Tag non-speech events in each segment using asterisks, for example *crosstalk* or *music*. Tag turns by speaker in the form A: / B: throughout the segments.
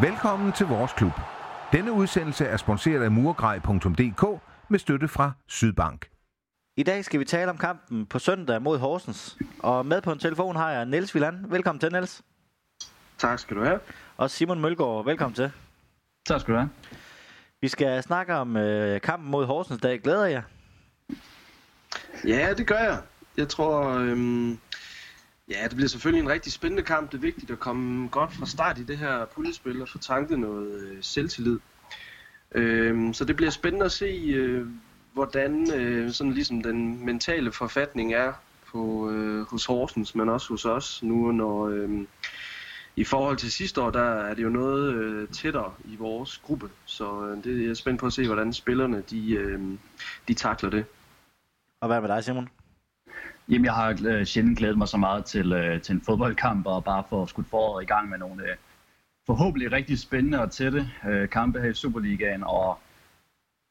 A: Velkommen til vores klub. Denne udsendelse er sponsoreret af murgrej.dk med støtte fra Sydbank.
B: I dag skal vi tale om kampen på søndag mod Horsens. Og med på en telefon har jeg Niels Villand. Velkommen til, Niels.
C: Tak skal du have.
B: Og Simon Mølgaard. Velkommen til.
D: Tak skal du have.
B: Vi skal snakke om øh, kampen mod Horsens dag. Glæder jeg?
C: Ja, det gør jeg. Jeg tror, øhm, ja, det bliver selvfølgelig en rigtig spændende kamp. Det er vigtigt at komme godt fra start i det her puljespil og få tanket noget øh, selvtillid. Øhm, så det bliver spændende at se, øh, hvordan øh, sådan ligesom den mentale forfatning er på, øh, hos Horsens, men også hos os nu, når øh, i forhold til sidste år, der er det jo noget øh, tættere i vores gruppe. Så øh, det er jeg spændt på at se, hvordan spillerne de, øh, de takler det.
B: Og hvad med dig, Simon?
D: Jamen, jeg har øh, sjældent glædet mig så meget til, øh, til en fodboldkamp, og bare få skudt foråret i gang med nogle øh, forhåbentlig rigtig spændende og tætte øh, kampe her i Superligaen, og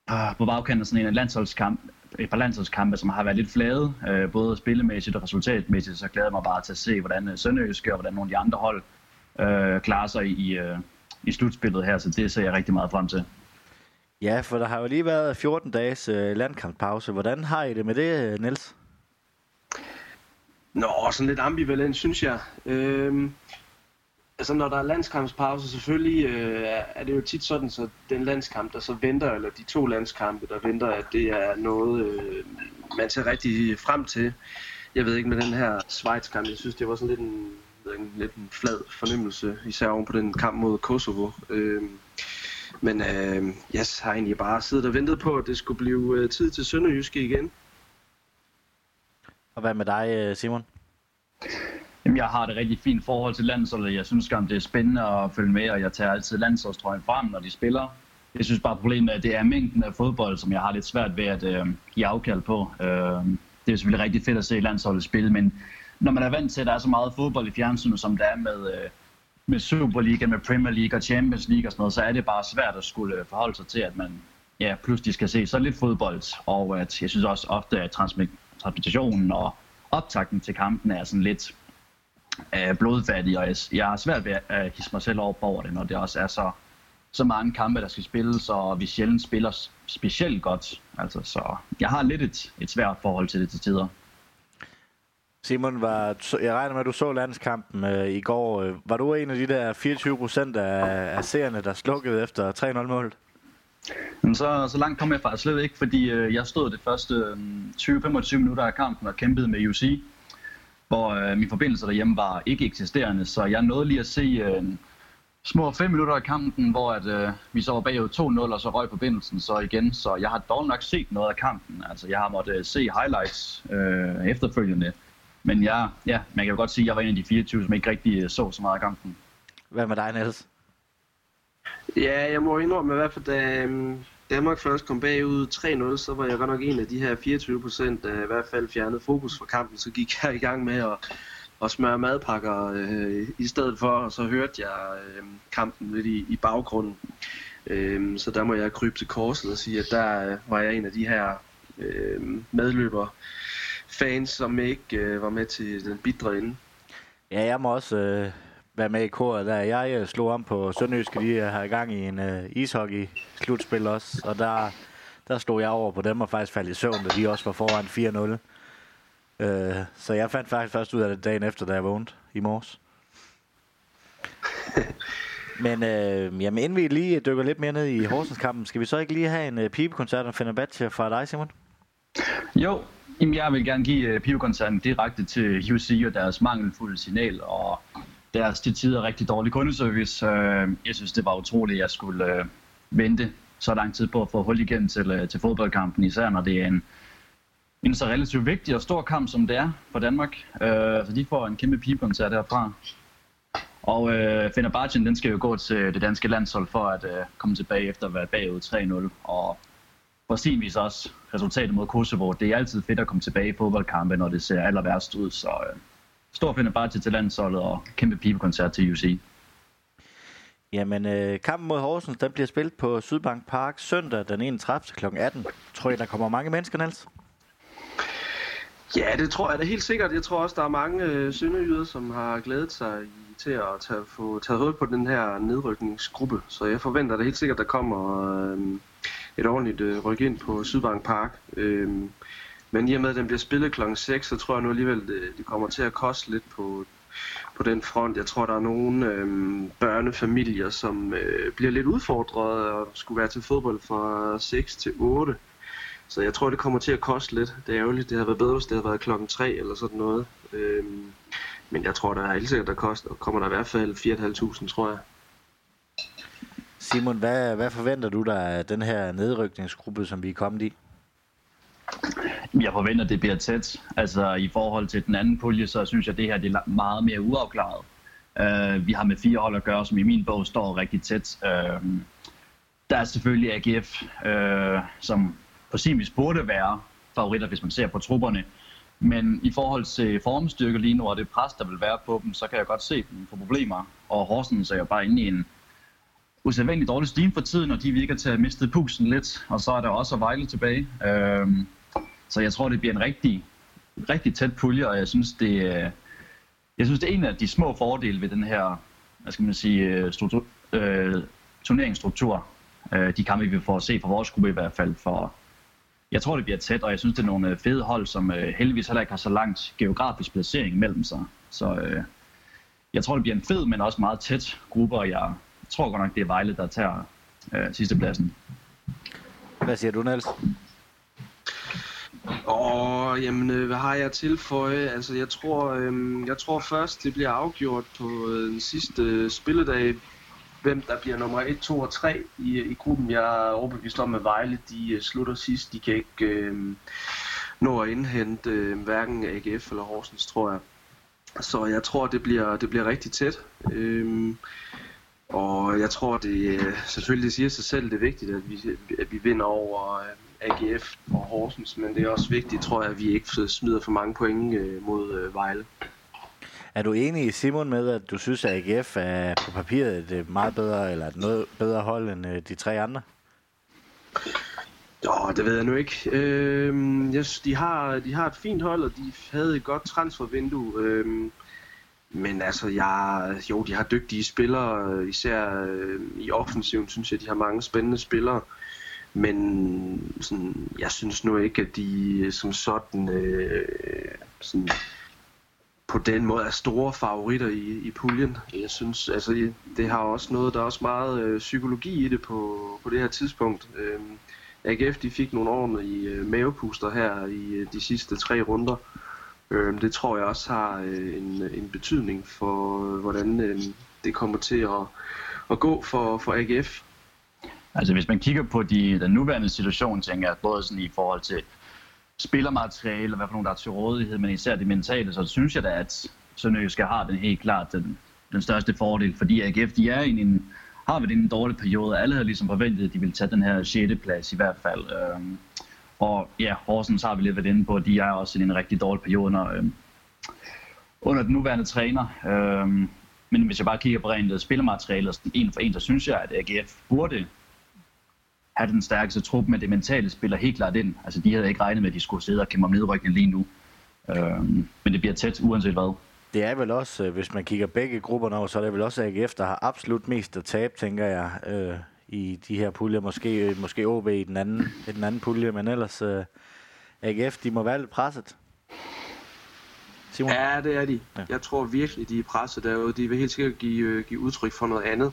D: øh, på bagkanten af sådan en landsholdskamp, et par landsholdskampe, som har været lidt flade, øh, både spillemæssigt og resultatmæssigt, så glæder jeg mig bare til at se, hvordan øh, Sønderjyske og hvordan nogle af de andre hold øh, klarer sig i, øh, i slutspillet her, så det ser jeg rigtig meget frem til.
B: Ja, for der har jo lige været 14 dages øh, landkampspause. Hvordan har I det med det, øh, Niels?
C: Nå, sådan lidt ambivalent, synes jeg. Øhm, altså, når der er landskampspause, selvfølgelig øh, er det jo tit sådan, så den landskamp, der så venter, eller de to landskampe, der venter, at det er noget, øh, man ser rigtig frem til. Jeg ved ikke med den her Schweiz-kamp, jeg synes, det var sådan lidt en, en, lidt en flad fornemmelse, især oven på den kamp mod Kosovo. Øhm, men øh, jeg har egentlig bare siddet og ventet på, at det skulle blive øh, tid til Sønderjyske igen.
B: Og hvad med dig, øh, Simon?
D: Jamen, jeg har det rigtig fint forhold til landsholdet. Jeg synes at det er spændende at følge med, og jeg tager altid landsholdstrøjen frem, når de spiller. Jeg synes bare, problemet er, at det er mængden af fodbold, som jeg har lidt svært ved at øh, give afkald på. Øh, det er selvfølgelig rigtig fedt at se landsholdet spille, men når man er vant til, at der er så meget fodbold i fjernsynet, som der er med, øh, med Superliga, med Premier League og Champions League og sådan noget, så er det bare svært at skulle øh, forholde sig til, at man ja, pludselig skal se så lidt fodbold. Og at jeg synes også ofte, at transmissionen og optakten til kampen er sådan lidt øh, blodfattig, og jeg, jeg har svært ved at hisse mig selv op over det, når det også er så, så mange kampe, der skal spilles, og vi sjældent spiller specielt godt. Altså, så jeg har lidt et, et svært forhold til det til tider.
B: Simon, var, jeg regner med, at du så landskampen øh, i går. Øh, var du en af de der 24 procent af, af seerne, der slukkede efter 3-0-målet?
D: Men så, så langt kom jeg faktisk slet ikke, fordi øh, jeg stod det første øh, 20-25 minutter af kampen og kæmpede med UC, hvor øh, min forbindelse derhjemme var ikke eksisterende, så jeg nåede lige at se øh, små 5 minutter af kampen, hvor at, øh, vi så var bagud 2-0, og så røg forbindelsen så igen, så jeg har dog nok set noget af kampen. Altså, jeg har måttet øh, se highlights øh, efterfølgende, men jeg, ja, man kan jo godt sige, at jeg var en af de 24, som ikke rigtig øh, så så meget af kampen.
B: Hvad med dig, Niels?
C: Ja, jeg må indrømme i hvert fald, da øhm, Danmark først kom bagud 3-0, så var jeg godt nok en af de her 24 procent, der i hvert fald fjernede fokus fra kampen. Så gik jeg i gang med at, at smøre madpakker øh, i stedet for, og så hørte jeg øh, kampen lidt i, i baggrunden. Øh, så der må jeg krybe til korset og sige, at der øh, var jeg en af de her øh, medløber fans, som ikke øh, var med til den bidre ende.
B: Ja, jeg må også øh, være med i koret der. Jeg øh, slog om på Sønderjyske, de har i gang i en øh, ishockey-slutspil også, og der, der stod jeg over på dem og faktisk faldt i søvn, da de også var foran 4-0. Øh, så jeg fandt faktisk først ud af det dagen efter, da jeg vågnede i morges. *laughs* Men øh, jamen, inden vi lige dykker lidt mere ned i Horsens-kampen, skal vi så ikke lige have en øh, pibekoncert og Fenerbahce fra dig, Simon?
D: Jo, Jamen, jeg vil gerne give uh, pibekoncerten direkte til UC og deres mangelfulde signal og deres til tider rigtig dårlige kundeservice. Øh, jeg synes, det var utroligt, at jeg skulle øh, vente så lang tid på at få hul igen til, øh, til fodboldkampen, især når det er en, en så relativt vigtig og stor kamp, som det er for Danmark. Uh, så de får en kæmpe pibekoncert herfra. Og øh, Fenerbahce, den skal jo gå til det danske landshold for at øh, komme tilbage efter at være bagud 3-0. Og på sin vis også resultatet mod Kosovo. Det er altid fedt at komme tilbage i fodboldkampe, når det ser aller værst ud. Så øh, stor Fenerbahce til landsholdet og kæmpe pibekoncert til UC.
B: Jamen, øh, kampen mod Horsens, den bliver spillet på Sydbank Park søndag den 31. kl. 18. Tror I, der kommer mange mennesker, Niels?
C: Ja, det tror jeg da helt sikkert. Jeg tror også, der er mange øh, sønderjyder, som har glædet sig i til at tage, få taget hul på den her nedrykningsgruppe. Så jeg forventer da helt sikkert, at der kommer øh, et ordentligt øh, ryk ind på Sydbank Park. Øh, men i og med, at den bliver spillet kl. 6, så tror jeg nu alligevel, det, det kommer til at koste lidt på, på den front. Jeg tror, der er nogle øh, børnefamilier, som øh, bliver lidt udfordret og skulle være til fodbold fra 6 til 8. Så jeg tror, det kommer til at koste lidt. Det er ærgerligt. Det havde været bedre, hvis det havde været klokken 3 eller sådan noget. Øhm, men jeg tror, der er helt sikkert, der koster, kommer der i hvert fald 4.500, tror jeg.
B: Simon, hvad, hvad forventer du dig af den her nedrykningsgruppe, som vi er kommet i?
D: Jeg forventer, at det bliver tæt. Altså i forhold til den anden pulje, så synes jeg, at det her det er meget mere uafklaret. Uh, vi har med fire hold at gøre, som i min bog står rigtig tæt. Uh, der er selvfølgelig AGF, uh, øh, som på sin vis burde være favoritter, hvis man ser på trupperne. Men i forhold til formstyrke lige nu og det pres, der vil være på dem, så kan jeg godt se dem få problemer. Og Horsens er jo bare inde i en usædvanligt dårlig steam for tiden, og de virker til at have mistet pusen lidt. Og så er der også Vejle tilbage. Øhm, så jeg tror, det bliver en rigtig, rigtig tæt pulje, og jeg synes, det, øh, jeg synes, det er en af de små fordele ved den her, hvad skal man sige, øh, struktur, øh, turneringsstruktur. Øh, de kampe, vi får at se fra vores gruppe i hvert fald, for jeg tror, det bliver tæt, og jeg synes, det er nogle øh, fede hold, som øh, heldigvis heller ikke har så langt geografisk placering mellem sig. Så øh, jeg tror, det bliver en fed, men også meget tæt gruppe, og jeg tror godt nok, det er Vejle, der tager øh, sidstepladsen.
B: Hvad siger du, Niels?
C: Åh, jamen, øh, hvad har jeg tilføje? Altså, jeg tror, øh, jeg tror først, det bliver afgjort på øh, den sidste spilledag, hvem der bliver nummer 1, 2 og 3 i, i gruppen. Jeg er overbevist om, at Vejle de uh, slutter sidst. De kan ikke øh, nå at indhente øh, hverken AGF eller Horsens, tror jeg. Så jeg tror, det bliver, det bliver rigtig tæt. Øh, og jeg tror, det selvfølgelig det siger sig selv, det er vigtigt, at vi, at vi vinder over øh, AGF og Horsens, men det er også vigtigt, tror jeg, at vi ikke smider for mange point øh, mod øh, Vejle.
B: Er du enig, Simon, med, at du synes, at AGF er på papiret et øh, meget bedre, eller et noget bedre hold end øh, de tre andre?
C: Jo, det ved jeg nu ikke. Øhm, yes, de, har, de har et fint hold, og de havde et godt transfervindue. Øhm, men altså, jeg, jo, de har dygtige spillere, øh, især øh, i offensiven, synes jeg, de har mange spændende spillere. Men sådan, jeg synes nu ikke, at de øh, som sådan, øh, sådan på den måde er store favoritter i, i puljen. Jeg synes, altså det har også noget, der er også meget øh, psykologi i det på, på det her tidspunkt. Øh, AGF de fik nogle ordentlige øh, mavepuster her i øh, de sidste tre runder. Øh, Øh, det tror jeg også har øh, en, en betydning for, øh, hvordan øh, det kommer til at, at gå for, for AGF.
D: Altså hvis man kigger på de, den nuværende situation, tænker jeg, både sådan i forhold til spillermateriale, og hvad for nogen der er til rådighed, men især det mentale, så synes jeg da, at Sønderjyske har den helt klart den, den største fordel, fordi AGF de er i en, har været i en dårlig periode, alle havde ligesom forventet, at de ville tage den her 6. plads i hvert fald. Øh, og ja, Horsens har vi lidt været inde på, at de er også i en rigtig dårlig periode under, øh, under den nuværende træner. Øh, men hvis jeg bare kigger på rent øh, spillermateriale en for en, så synes jeg, at AGF burde have den stærkeste trup, men det mentale spiller helt klart ind. Altså, de havde ikke regnet med, at de skulle sidde og kæmpe om nedrykning lige nu. Øh, men det bliver tæt, uanset hvad.
B: Det er vel også, øh, hvis man kigger begge grupper over, så er det vel også AGF, der har absolut mest at tabe, tænker jeg, øh, i de her puljer. Måske, øh, måske OB i den anden, i den anden pulje, men ellers øh, AGF, de må være lidt presset.
C: Simon? Ja, det er de. Ja. Jeg tror virkelig, de er presset derude. De vil helt sikkert give, øh, give udtryk for noget andet.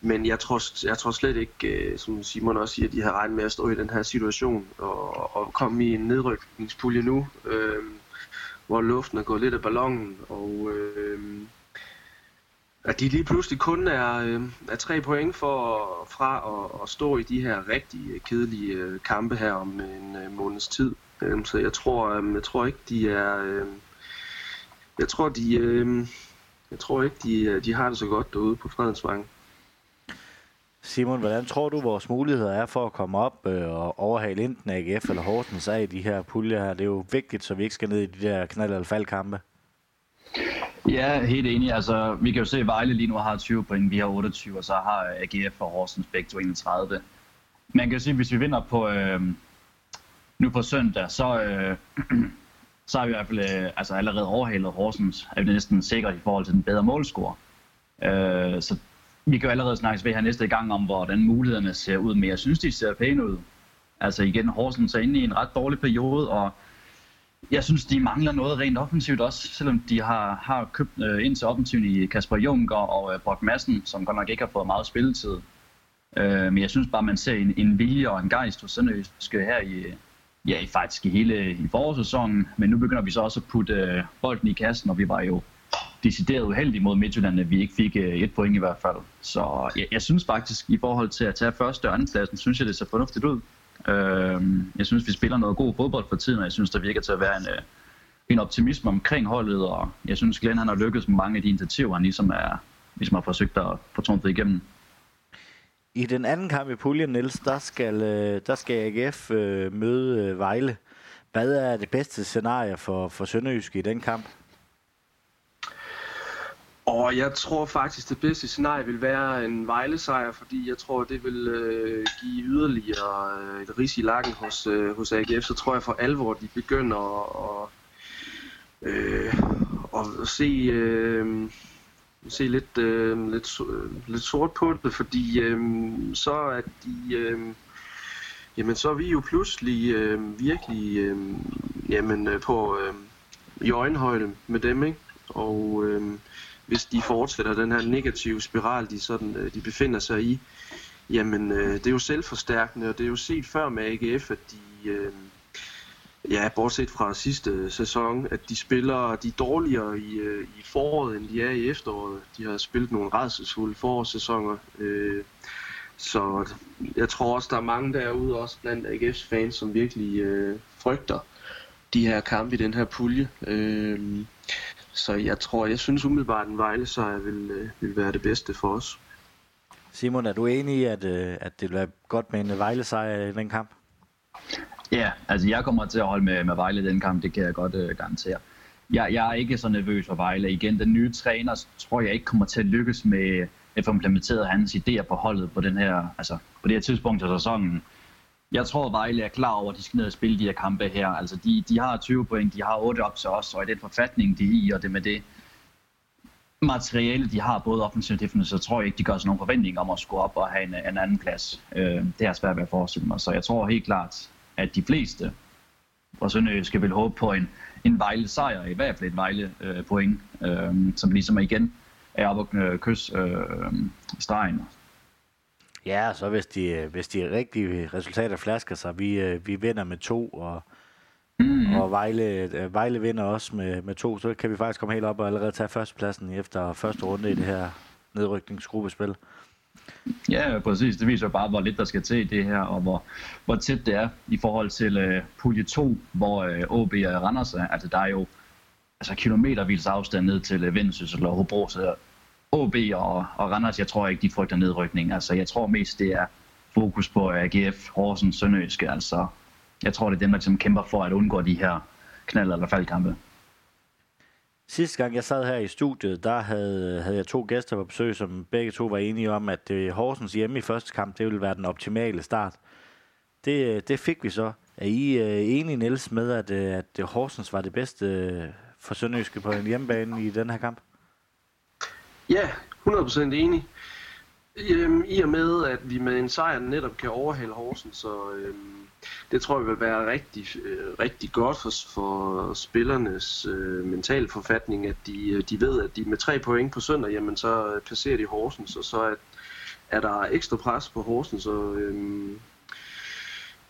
C: Men jeg tror, jeg tror slet ikke, øh, som Simon også siger, at de har regnet med at stå i den her situation og, og komme i en nedrykningspulje nu, øh, hvor luften er gået lidt af ballonen, og øh, at de lige pludselig kun er, øh, er tre point for, fra at, at stå i de her rigtig kedelige øh, kampe her om en øh, måneds tid. Øh, så jeg tror, øh, jeg tror ikke, de er... Øh, jeg tror, de, øh, jeg tror ikke, de, øh, de har det så godt derude på Fredensvang.
B: Simon, hvordan tror du, vores muligheder er for at komme op øh, og overhale enten AGF eller Horsens af i de her puljer her? Det er jo vigtigt, så vi ikke skal ned i de der knald- eller faldkampe.
D: Ja, helt enig. Altså, vi kan jo se, at Vejle lige nu har 20 point, vi har 28, og så har øh, AGF og Horsens begge 31. Man kan jo sige, at hvis vi vinder på, øh, nu på søndag, så, øh, *clears throat* så har vi i hvert fald øh, altså allerede overhalet Horsens, er vi næsten sikre i forhold til den bedre målscore. Øh, så vi kan jo allerede snakkes ved her næste gang om, hvordan mulighederne ser ud, men jeg synes, de ser pæne ud. Altså igen, Horsens er inde i en ret dårlig periode, og jeg synes, de mangler noget rent offensivt også, selvom de har, har købt øh, ind til offensiven i Kasper Juncker og øh, Brock Madsen, som godt nok ikke har fået meget spilletid. Øh, men jeg synes bare, man ser en, en vilje og en gejst hos Sønderjyske her i, ja, i faktisk i hele i forårssæsonen. Men nu begynder vi så også at putte øh, bolden i kassen, og vi var jo decideret uheldige mod Midtjylland, at vi ikke fik øh, et point i hvert fald. Så jeg, jeg synes faktisk, i forhold til at tage første og andenpladsen, synes jeg, det ser fornuftigt ud. Øh, jeg synes, vi spiller noget god fodbold for tiden, og jeg synes, der virker til at være en, øh, en optimisme omkring holdet, og jeg synes, Glenn han har lykkedes med mange af de initiativer, han ligesom, er, ligesom har forsøgt at få trumfet igennem.
B: I den anden kamp i puljen, Niels, der skal, øh, der skal AGF øh, møde Vejle. Hvad er det bedste scenarie for, for Sønderjysk i den kamp?
C: Og jeg tror faktisk, det bedste scenarie vil være en Vejle-sejr, fordi jeg tror, det vil øh, give yderligere øh, et ris i lakken hos, øh, hos AGF. Så tror jeg for alvor, de begynder at, øh, at se, øh, se lidt, øh, lidt, lidt sort på det, fordi øh, så er de... Øh, jamen, så er vi jo pludselig øh, virkelig øh, jamen, øh, på øh, i øjenhøjde med dem, ikke? Og... Øh, hvis de fortsætter den her negative spiral, de, sådan, øh, de befinder sig i, jamen øh, det er jo selvforstærkende, og det er jo set før med AGF, at de, øh, ja, bortset fra sidste sæson, at de spiller de er dårligere i, øh, i foråret, end de er i efteråret. De har spillet nogle redselsfulde forårssæsoner, øh, så jeg tror også, der er mange derude, også blandt AGF's fans, som virkelig øh, frygter de her kampe i den her pulje. Øh, så jeg tror, jeg synes umiddelbart, at en Vejle sejr vil, øh, vil være det bedste for os.
B: Simon, er du enig i, at, øh, at det vil være godt med en Vejle sejr i den kamp?
D: Ja, altså jeg kommer til at holde med, med Vejle i den kamp, det kan jeg godt uh, garantere. Jeg, jeg er ikke så nervøs for Vejle. Igen, den nye træner tror jeg ikke kommer til at lykkes med at få implementeret hans idéer på holdet på, den her, altså på det her tidspunkt af sæsonen. Jeg tror, Vejle er klar over, at de skal ned og spille de her kampe her. Altså, de, de har 20 point, de har 8 op til os, og i den forfatning, de er i, og det med det materiale, de har, både offensivt og defensivt, så tror jeg ikke, de gør sig nogen forventning om at skulle op og have en, en anden plads. Øh, det er svært ved at forestille mig, så jeg tror helt klart, at de fleste fra Sønderjyske vil håbe på en, en Vejle sejr, i hvert fald et Vejle øh, point, øh, som ligesom igen er op og øh, kys øh, stregen.
B: Ja, så hvis de, hvis de rigtige resultater flasker sig, vi, øh, vi vinder med to, og, mm. og Vejle, øh, Vejle vinder også med, med to, så kan vi faktisk komme helt op og allerede tage førstepladsen efter første runde i det her nedrykningsgruppespil.
D: Ja, præcis. Det viser bare, hvor lidt der skal til i det her, og hvor, hvor tæt det er i forhold til uh, pulje 2, hvor uh, OB og Randers er. Altså, der er jo altså, kilometervils afstand ned til uh, Vendsyssel og Hobro, så OB og, og Randers, jeg tror ikke, de frygter nedrykning. Altså, jeg tror mest, det er fokus på AGF, Horsens, Sønderjyske. Altså, jeg tror, det er dem, der ligesom kæmper for at undgå de her knald- eller faldkampe.
B: Sidste gang jeg sad her i studiet, der havde, havde jeg to gæster på besøg, som begge to var enige om, at det Horsens hjemme i første kamp, det ville være den optimale start. Det, øh, det fik vi så. Er I øh, enige, Niels, med, at, at Horsens var det bedste for Sønderjyske på en hjemmebane i den her kamp?
C: Ja, 100% enig. Øhm, I og med, at vi med en sejr netop kan overhale Horsen, så øhm, det tror jeg vil være rigtig, øh, rigtig godt for, for spillernes øh, mentale forfatning, at de, øh, de ved, at de med tre point på søndag, jamen så øh, passerer de Horsens, og så er, er der ekstra pres på Horsens, så, øhm,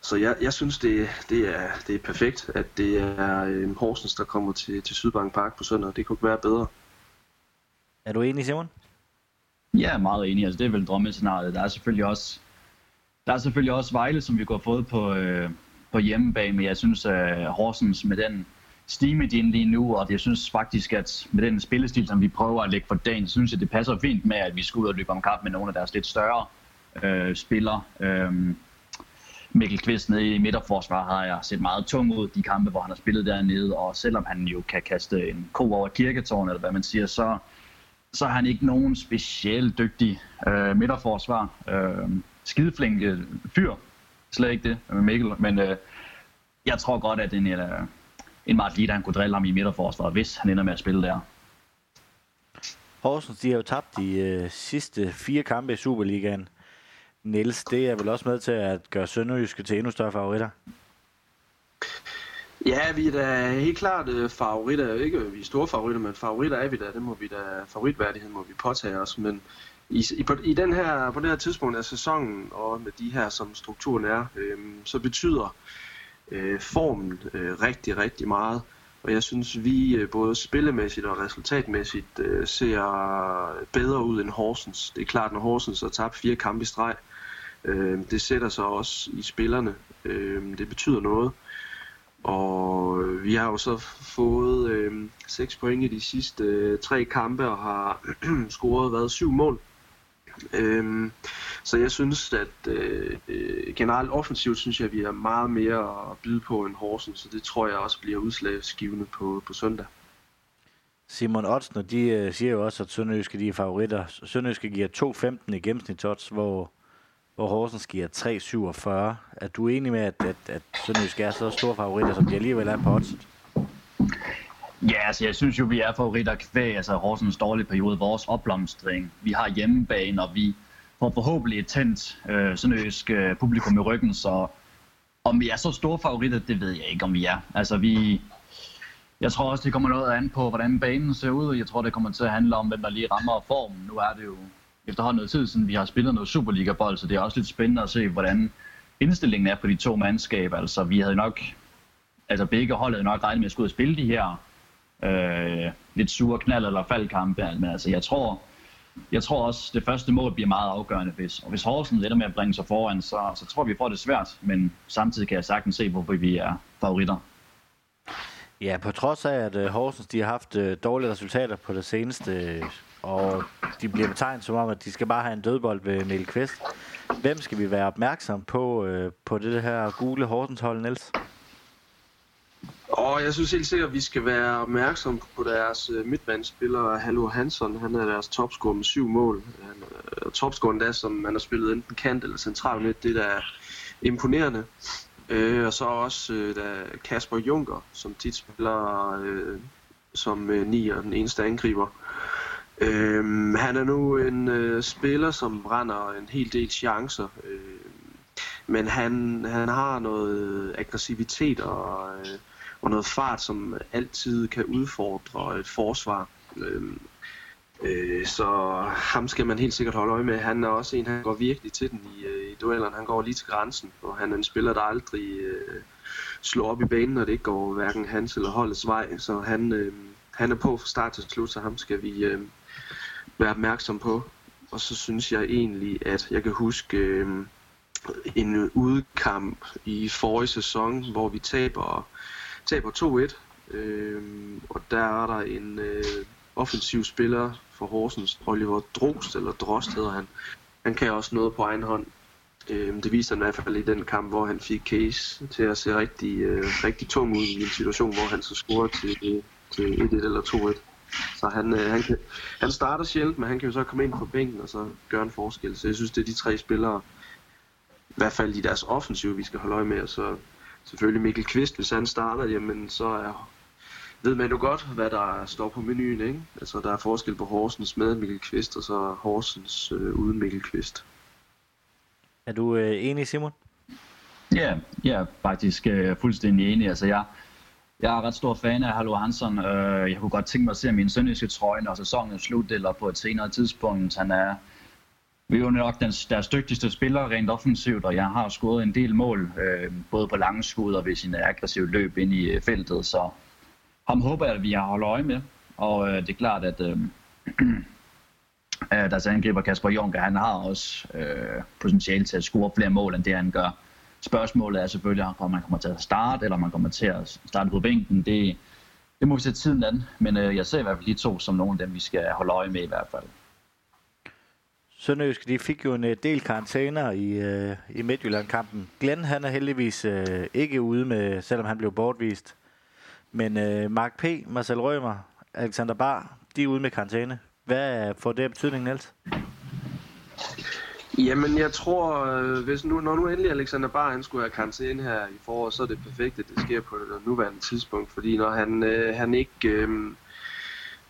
C: så jeg, jeg synes, det, det, er, det er perfekt, at det er øhm, Horsens, der kommer til, til Sydbank Park på søndag. Det kunne ikke være bedre.
B: Er du enig, Simon?
D: Ja, er meget enig. Altså, det er vel drømmescenariet. Der er selvfølgelig også, der er selvfølgelig også Vejle, som vi går fået på, øh, på hjemmebane, men jeg synes, at øh, Horsens med den stime de lige nu, og jeg synes faktisk, at med den spillestil, som vi prøver at lægge for dagen, synes jeg, det passer fint med, at vi skal ud og løbe om kamp med nogle af deres lidt større øh, spillere. Øh, Mikkel Kvist nede i midterforsvar har jeg set meget tung ud de kampe, hvor han har spillet dernede, og selvom han jo kan kaste en ko over kirketårn, eller hvad man siger, så, så er han ikke nogen specielt dygtig øh, midterforsvar. Øh, skideflink øh, fyr, slet ikke det med Mikkel, men øh, jeg tror godt, at en, øh, en Martin han kunne drille ham i midterforsvaret, hvis han ender med at spille der.
B: Horsens, de har jo tabt de øh, sidste fire kampe i Superligaen. Niels, det er vel også med til at gøre Sønderjyske til endnu større favoritter?
C: Ja, vi er da helt klart øh, favoritter. Ikke vi er store favoritter, men favoritter er vi da. Det må vi da, favoritværdighed må vi påtage os. Men i, i, på, i den her, på det her tidspunkt af sæsonen, og med de her, som strukturen er, øh, så betyder øh, formen øh, rigtig, rigtig meget. Og jeg synes, vi øh, både spillemæssigt og resultatmæssigt øh, ser bedre ud end Horsens. Det er klart, når Horsens har tabt fire kampe i streg, øh, det sætter sig også i spillerne. Øh, det betyder noget. Og vi har jo så fået øh, 6 point i de sidste øh, tre kampe og har *clears throat* scoret været syv mål. Øhm, så jeg synes, at øh, øh generelt offensivt synes jeg, at vi har meget mere at byde på end Horsens, så det tror jeg også bliver udslagsgivende på, på søndag.
B: Simon Otsner, de øh, siger jo også, at Sønderjyske de er favoritter. Sønderjyske giver 2,15 i gennemsnit hvor, hvor Horsens giver 3,47. Er du enig med, at, at, at Sønderjysk er så store favoritter, som de alligevel er på oddset?
D: Ja, altså jeg synes jo, vi er favoritter kvæg, altså Horsens dårlige periode, vores opblomstring. Vi har hjemmebane, og vi får forhåbentlig et tændt øh, sønderjysk øh, publikum i ryggen, så om vi er så store favoritter, det ved jeg ikke, om vi er. Altså vi, jeg tror også, det kommer noget an på, hvordan banen ser ud. Jeg tror, det kommer til at handle om, hvem der lige rammer formen. Nu er det jo efterhånden noget tid siden, vi har spillet noget Superliga-bold, så det er også lidt spændende at se, hvordan indstillingen er på de to mandskaber. Altså vi havde nok, altså begge hold havde nok regnet med at skulle spille de her øh, lidt sure knald eller faldkampe. Men altså, jeg tror, jeg tror også, det første mål bliver meget afgørende. Hvis, og hvis Horsens ender med at bringe sig foran, så, så tror vi, vi får det svært. Men samtidig kan jeg sagtens se, hvorfor vi er favoritter.
B: Ja, på trods af, at øh, Horsens de har haft øh, dårlige resultater på det seneste, og de bliver betegnet som om, at de skal bare have en dødbold ved Mikkel Kvist. Hvem skal vi være opmærksom på øh, på det her gule Horsens-hold, Niels?
C: Og jeg synes helt sikkert, at vi skal være opmærksom på deres øh, midtbanespiller, Hallo Hansson. Han er deres topscorer med syv mål. Han er topscoren der, som man har spillet enten kant eller central midt. Det er imponerende. Øh, og så også øh, der Kasper Junker, som tit spiller øh, som uh, nier, den eneste angriber. Øhm, han er nu en øh, spiller, som brænder en hel del chancer. Øh, men han, han har noget øh, aggressivitet og... øh, og noget fart, som altid kan udfordre et forsvar. Øhm, øh, så ham skal man helt sikkert holde øje med. Han er også en, han går virkelig til den i, øh, i duellerne. Han går lige til grænsen, og han er en spiller, der aldrig øh, slår op i banen, når det ikke går hverken hans eller holdets vej. Så han, øh, han er på fra start til slut, så ham skal vi øh, være opmærksom på. Og så synes jeg egentlig, at jeg kan huske øh, en udkamp i forrige sæson, hvor vi taber taber 2-1, øh, og der er der en øh, offensiv spiller for Horsens, Oliver Drost, eller Drost hedder han. Han kan også noget på egen hånd. Øh, det viste han i hvert fald i den kamp, hvor han fik Case til at se rigtig, øh, rigtig tung ud i en situation, hvor han så scorer til, øh, til 1-1 eller 2-1. Så han, øh, han, kan, han starter sjældent, men han kan jo så komme ind på bænken og så gøre en forskel. Så jeg synes, det er de tre spillere, i hvert fald i deres offensiv, vi skal holde øje med, og så selvfølgelig Mikkel Kvist, hvis han starter, jamen så er, ved man jo godt, hvad der står på menuen. Ikke? Altså, der er forskel på Horsens med Mikkel Kvist, og så Horsens øh, uden Mikkel Kvist.
B: Er du øh, enig, Simon?
D: Ja, jeg er faktisk øh, fuldstændig enig. Altså, jeg, jeg er ret stor fan af Hallo Hansson. Øh, jeg kunne godt tænke mig at se min sønderjyske trøje, når sæsonen er slut, eller på et senere tidspunkt. Han er vi er jo nok den, deres dygtigste spiller rent offensivt, og jeg har scoret en del mål, øh, både på lange skud og ved sin aggressive løb ind i øh, feltet, så ham håber jeg, at vi har holdt øje med, og øh, det er klart, at øh, *clears throat* deres angriber Kasper Juncker, han har også øh, potentiale til at score flere mål, end det han gør. Spørgsmålet er selvfølgelig, om man kommer til at starte, eller om man kommer til at starte på bænken. Det, det må vi se tiden an, men øh, jeg ser i hvert fald de to som nogle af dem, vi skal holde øje med i hvert fald.
B: Sønderjysk, de fik jo en øh, del karantæner i, øh, i Midtjylland-kampen. Glenn, han er heldigvis øh, ikke ude med, selvom han blev bortvist. Men øh, Mark P., Marcel Rømer, Alexander Bar, de er ude med karantæne. Hvad får det af betydning, Niels?
C: Jamen, jeg tror, øh, hvis nu, når nu endelig Alexander Bar han skulle have karantæne her i foråret, så er det perfekt, at det sker på det nuværende tidspunkt. Fordi når han, øh, han ikke øh,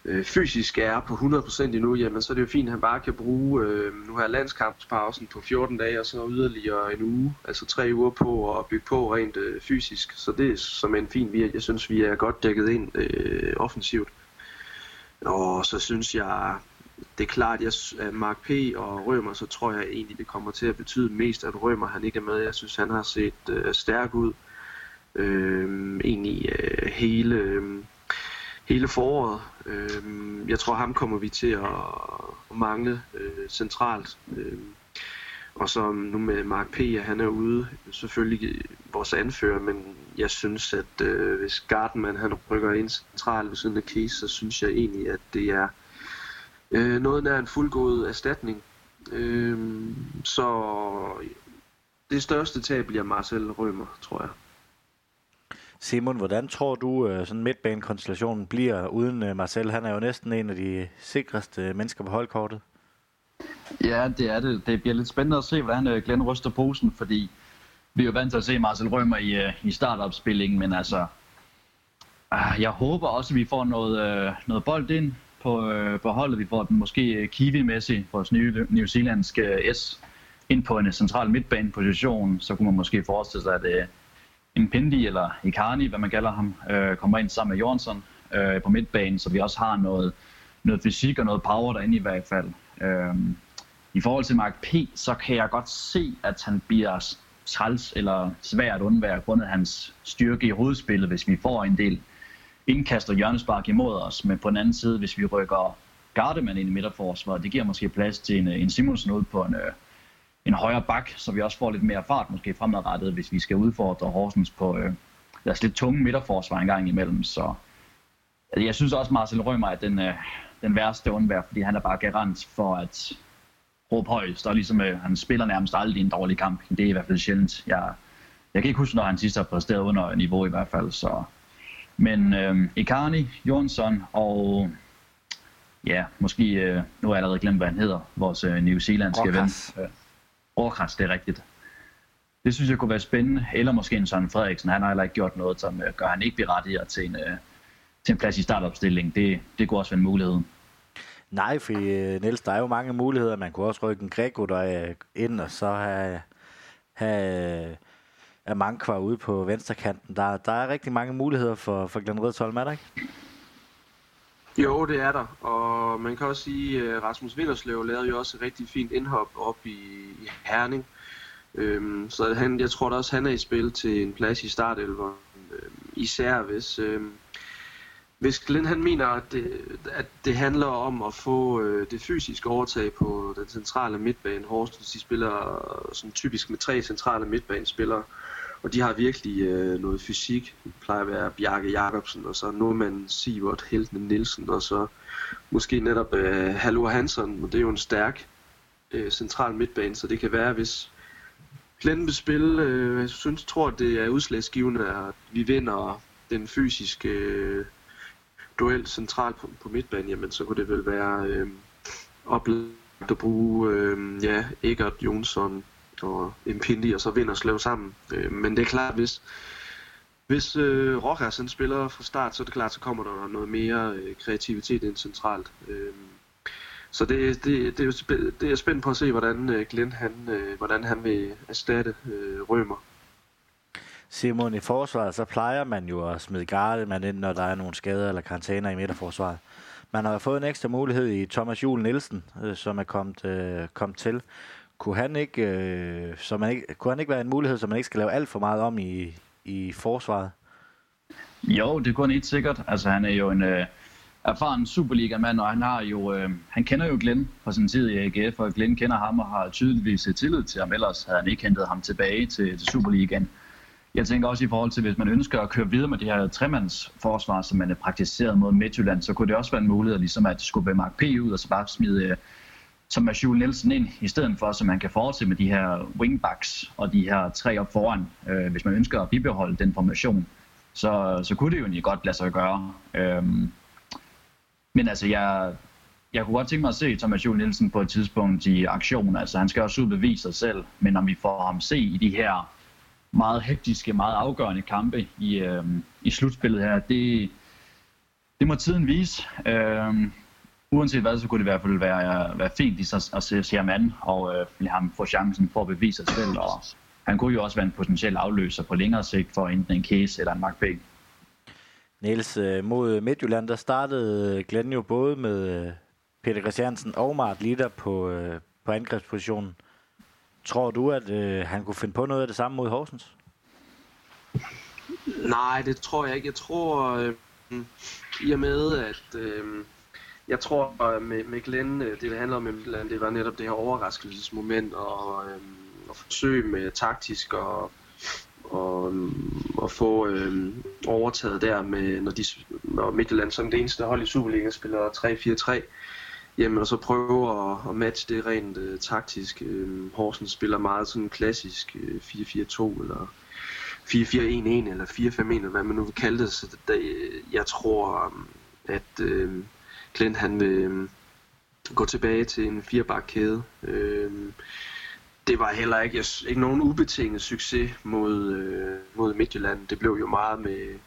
C: øh fysisk er på 100% endnu, jamen, så er det jo fint, at han bare kan bruge øh, nu her landskampspausen på 14 dage, og så yderligere en uge, altså tre uger på at bygge på rent øh, fysisk. Så det er som en fin vi, Jeg synes, vi er godt dækket ind øh, offensivt. Og så synes jeg, det er klart, at Mark P. og Rømer, så tror jeg egentlig, det kommer til at betyde mest, at Rømer han ikke er med. Jeg synes, han har set øh, stærk ud. Øh, egentlig øh, hele, øh, hele foråret. Øh, jeg tror, ham kommer vi til at, at mangle øh, centralt. Øh, og så nu med Mark P., ja, han er ude, selvfølgelig øh, vores anfører, men jeg synes, at øh, hvis Gardenman han rykker ind centralt ved siden af Case, så synes jeg egentlig, at det er øh, noget nær en fuldgod erstatning. Øh, så det største tab bliver Marcel Rømer, tror jeg.
B: Simon, hvordan tror du, øh, sådan midtbanekonstellationen bliver uden øh, Marcel? Han er jo næsten en af de sikreste mennesker på holdkortet.
D: Ja, det er det. Det bliver lidt spændende at se, hvordan øh, Glenn ryster posen, fordi vi er jo vant til at se Marcel Rømer i, i startopspillingen, men altså, ah, jeg håber også, at vi får noget, noget bold ind på, øh, på holdet. Vi får den måske øh, Kiwi-mæssigt, vores nye New Zealandske øh, S, ind på en central midtbaneposition. Så kunne man måske forestille sig, at en Pindi eller Icarni, hvad man kalder ham, øh, kommer ind sammen med Jørgensen øh, på midtbanen, så vi også har noget, noget fysik og noget power derinde i hvert fald. Øh, I forhold til Mark P, så kan jeg godt se, at han bliver træls eller svært at undvære, grundet hans styrke i hovedspillet, hvis vi får en del indkast og hjørnespark imod os. Men på den anden side, hvis vi rykker Gardeman ind i midterforsvaret, det giver måske plads til en, en Simonsen ud på en, øh, en højere bak, så vi også får lidt mere fart måske fremadrettet, hvis vi skal udfordre Horsens på øh, deres lidt tunge midterforsvar en gang imellem. Så altså, jeg synes også, Marcel Rømer er den, øh, den værste undvær, fordi han er bare garant for at råbe højst, og ligesom øh, han spiller nærmest aldrig en dårlig kamp. Det er i hvert fald sjældent. Jeg, jeg kan ikke huske, når han sidst har præsteret under niveau i hvert fald. Så. Men øh, Icarni, Jonsson og ja, måske, øh, nu har jeg allerede glemt, hvad han hedder, vores øh, New Zealandske ven. Rojas, det er rigtigt. Det synes jeg kunne være spændende. Eller måske en Søren Frederiksen. Han har heller ikke gjort noget, som øh, gør, han ikke berettiget til en, øh, til en plads i startopstillingen. Det, det kunne også være en mulighed.
B: Nej, for øh, Niels, der er jo mange muligheder. Man kunne også rykke en Grego der ind, og så have, have Amankwa ude på venstrekanten. Der, der er rigtig mange muligheder for, for Glenn Rødtholm, er der ikke?
C: Jo, det er der, og man kan også sige, at Rasmus Vinderslev lavede jo også et rigtig fint indhop op i, i Herning. Øhm, så han, jeg tror da også, han er i spil til en plads i startelveren. Øhm, især hvis, øhm, hvis Glenn han mener, at det, at det handler om at få øh, det fysiske overtag på den centrale midtbane. Horsens de spiller sådan typisk med tre centrale midtbanespillere. Og de har virkelig øh, noget fysik. Det plejer at være Bjarke Jacobsen, og så Norman Sivert Heltene Nielsen, og så måske netop øh, Hallo Hansen. Og det er jo en stærk øh, central midtbane, så det kan være, hvis Glenn vil spille, øh, jeg synes, tror, det er udslagsgivende, at vi vinder den fysiske øh, duel centralt på, på midtbanen, jamen så kunne det vel være øh, oplagt at bruge øh, ja, Egert Jonsson, og Impindi og så vinder slå sammen. Øh, men det er klart, hvis, hvis øh, Rojas han spiller fra start, så er det klart, så kommer der noget mere øh, kreativitet ind centralt. Øh, så det, det, det, er jo det er spændt på at se, hvordan øh, Glenn han, øh, hvordan han vil erstatte øh, Rømer.
B: Simon, i forsvaret, så plejer man jo at smide Gardeman ind, når der er nogle skader eller karantæner i midterforsvaret. Man har fået en ekstra mulighed i Thomas Juhl Nielsen, øh, som er kommet, øh, kommet til. Kunne han ikke, øh, så man ikke, kunne han ikke være en mulighed, så man ikke skal lave alt for meget om i, i forsvaret?
D: Jo, det kunne han helt sikkert. Altså, han er jo en øh, erfaren Superliga-mand, og han har jo, øh, han kender jo Glenn fra sin tid i AGF, og Glenn kender ham og har tydeligvis tillid til ham, ellers havde han ikke hentet ham tilbage til, til Superligaen. Jeg tænker også i forhold til, hvis man ønsker at køre videre med det her tremandsforsvar, som man er praktiseret mod Midtjylland, så kunne det også være en mulighed ligesom at skubbe Mark P. ud og så bare smide øh, Thomas som er Jules Nielsen ind, i stedet for, så man kan fortsætte med de her wingbacks og de her tre op foran, øh, hvis man ønsker at bibeholde den formation. Så, så kunne det jo egentlig godt lade sig gøre. Øhm, men altså, jeg, jeg kunne godt tænke mig at se Thomas Juhl Nielsen på et tidspunkt i aktion. Altså, han skal også ud bevise sig selv, men om vi får ham se i de her meget hektiske, meget afgørende kampe i, øh, i slutspillet her, det, det må tiden vise. Øh, uanset hvad, så kunne det i hvert fald være, være fint lige så, at se, se ham an og øh, ham få chancen for at bevise sig selv. Og han kunne jo også være en potentiel afløser på længere sigt for enten en Case eller en Mark Bæk.
B: Niels, øh, mod Midtjylland, der startede Glenn jo både med øh, Peter Christiansen og Mart Litter på, øh, på angrebspositionen. Tror du, at øh, han kunne finde på noget af det samme mod Horsens?
C: Nej, det tror jeg ikke. Jeg tror, øh, i og med, at øh, jeg tror øh, med, med Glenn, øh, det det handler om, det var netop det her overraskelsesmoment og, øhm, og forsøg med taktisk og, øhm, og, og få øhm, overtaget der med, når, de, når Midtjylland som det eneste hold i Superliga spiller 3-4-3, jamen og så prøve at, at matche det rent øh, taktisk. Øh, Horsens spiller meget sådan klassisk øh, 4-4-2 eller 4-4-1-1 eller 4-5-1 eller hvad man nu vil kalde det. Så det, jeg tror, øhm, at øh, Glenn han øh, vil gå tilbage til en firebakkæde. Øh, det var heller ikke, ikke nogen ubetinget succes mod, øh, mod Midtjylland. Det blev jo meget med,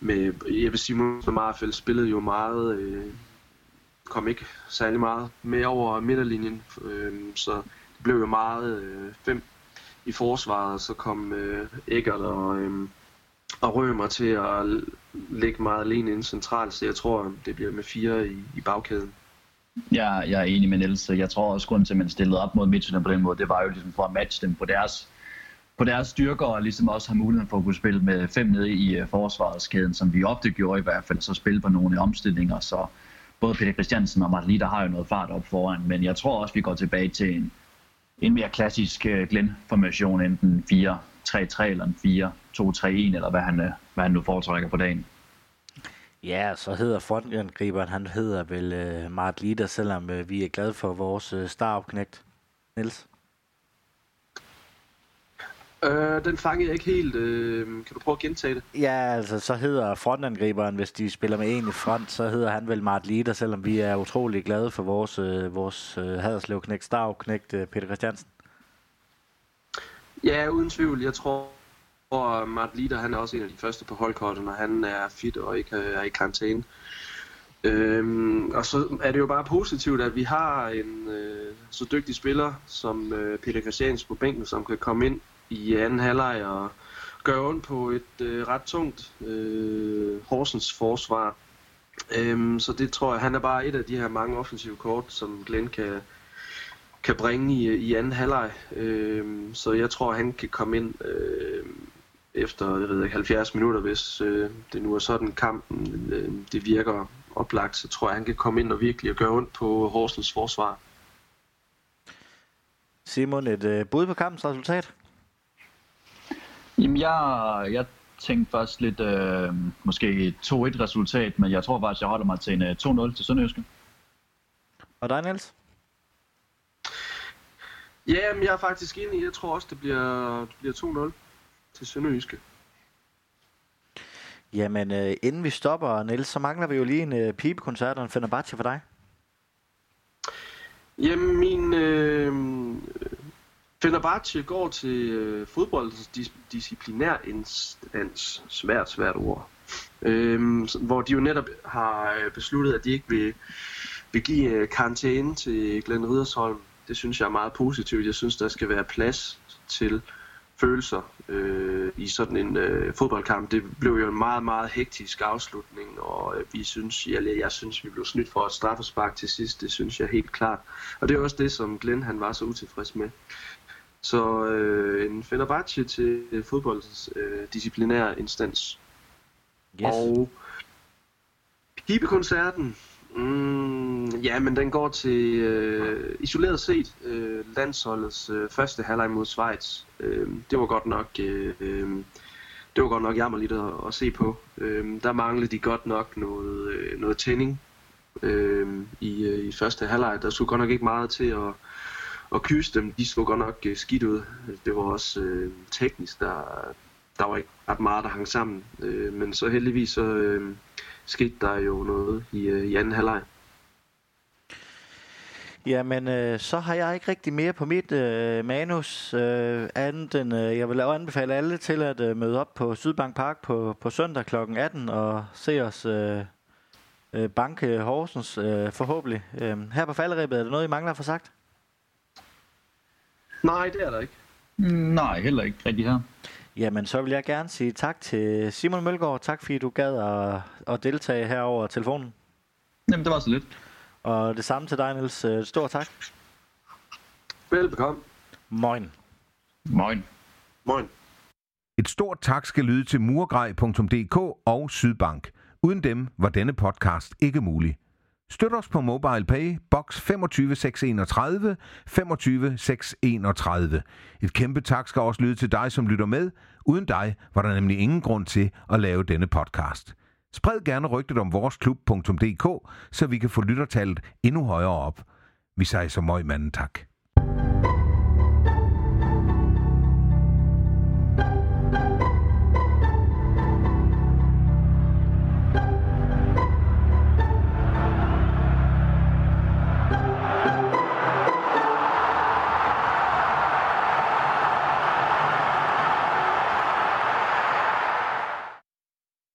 C: med jeg vil sige, og Marfeld spillede jo meget, øh, kom ikke særlig meget med over midterlinjen, øh, så det blev jo meget øh, fem i forsvaret, så kom øh, Eggert og, øh, og mig til at ligge meget alene ind centralt, så jeg tror, det bliver med fire i, i bagkæden.
D: Ja, jeg er enig med Niels. Jeg tror også, grunden til, at man stillede op mod Midtjylland på den måde, det var jo ligesom for at matche dem på deres, på deres styrker, og ligesom også have muligheden for at kunne spille med fem nede i øh, forsvarskæden, som vi ofte gjorde i hvert fald, så spille på nogle omstillinger, så både Peter Christiansen og Martin der har jo noget fart op foran, men jeg tror også, vi går tilbage til en, en mere klassisk øh, Glenn-formation, enten 4-3-3 eller en 4 4-2-3-1, eller hvad han, uh, hvad han nu foretrækker på dagen.
B: Ja, så hedder frontangriberen, han hedder vel uh, Mart Lider, selvom uh, vi er glade for vores uh, staropknægt. Niels?
C: Øh, den fangede jeg ikke helt. Øh, kan du prøve at gentage det?
B: Ja, altså så hedder frontangriberen, hvis de spiller med en i front, så hedder han vel Mart Lider, selvom vi er utrolig glade for vores, uh, vores uh, Haderslev-knægt, staropknægt uh, Peter Christiansen.
C: Ja, uden tvivl. Jeg tror, og Mart Lider, han er også en af de første på holdkortet, når han er fit og ikke øh, er i karantæne. Øhm, og så er det jo bare positivt, at vi har en øh, så dygtig spiller som øh, Peter Christians på bænken, som kan komme ind i anden halvleg og gøre ondt på et øh, ret tungt øh, Horsens forsvar. Øhm, så det tror jeg, han er bare et af de her mange offensive kort, som Glenn kan, kan bringe i, i anden halvleg. Øhm, så jeg tror, han kan komme ind øh, efter jeg ved ikke, 70 minutter, hvis øh, det nu er sådan kampen øh, det virker oplagt, så tror jeg, han kan komme ind og virkelig og gøre ondt på Horsens forsvar.
B: Simon, et øh, bud på kampens resultat?
D: Jamen, jeg, jeg tænkte først lidt, øh, måske 2-1 resultat, men jeg tror faktisk, jeg holder mig til en øh, 2-0 til Sønderjyske.
B: Og dig, Niels?
C: Ja, men jeg er faktisk enig. Jeg tror også, det bliver, det bliver 2-0 til Sønderjyske.
B: Jamen, øh, inden vi stopper, Niels, så mangler vi jo lige en øh, pibekoncert og en Fenerbahce for dig.
C: Jamen, min øh, Fenerbahce går til øh, fodbolddisciplinær instans. Svært, svært ord. Øh, hvor de jo netop har øh, besluttet, at de ikke vil, vil give øh, karantæne til Glenn Ridersholm. Det synes jeg er meget positivt. Jeg synes, der skal være plads til følelser øh, i sådan en øh, fodboldkamp. Det blev jo en meget, meget hektisk afslutning, og øh, vi synes, jeg, jeg synes, vi blev snydt for et straffespark til sidst. Det synes jeg helt klart. Og det er også det, som Glenn han var så utilfreds med. Så øh, en Fenerbahce til fodboldens øh, disciplinær instans. Yes. Og pibekoncerten, Mm, ja, men den går til øh, isoleret set øh, landsholdets øh, første halvleg mod Schweiz. Øh, det var godt nok øh, øh, det var godt nok jammerligt at, at se på. Øh, der manglede de godt nok noget øh, noget tænding øh, i, øh, i første halvleg. Der skulle godt nok ikke meget til at at kysse dem. De så godt nok øh, skidt ud. Det var også øh, teknisk der der var ikke ret meget der hang sammen. Øh, men så heldigvis så øh, skete der jo noget i, øh, i anden halvleg.
B: Jamen, øh, så har jeg ikke rigtig mere på mit øh, manus, øh, andet end øh, jeg vil anbefale alle til at øh, møde op på Sydbank Park på, på søndag kl. 18 og se os øh, øh, banke Horsens øh, forhåbentlig. Øh, her på falderæbet, er der noget, I mangler at få sagt?
C: Nej, det er der ikke.
D: Nej, heller ikke rigtig her.
B: Jamen, så vil jeg gerne sige tak til Simon Mølgaard. Tak fordi du gad at, at deltage her over telefonen.
D: Jamen, det var så lidt.
B: Og det samme til dig, Niels. Øh, Stor tak.
C: Velbekomme.
B: Moin.
D: Moin.
C: Moin.
A: Et stort tak skal lyde til murgrej.dk og Sydbank. Uden dem var denne podcast ikke mulig. Støt os på MobilePay, box 25631, 25631. Et kæmpe tak skal også lyde til dig, som lytter med. Uden dig var der nemlig ingen grund til at lave denne podcast. Spred gerne rygtet om voresklub.dk, så vi kan få lyttertallet endnu højere op. Vi siger så møg manden tak.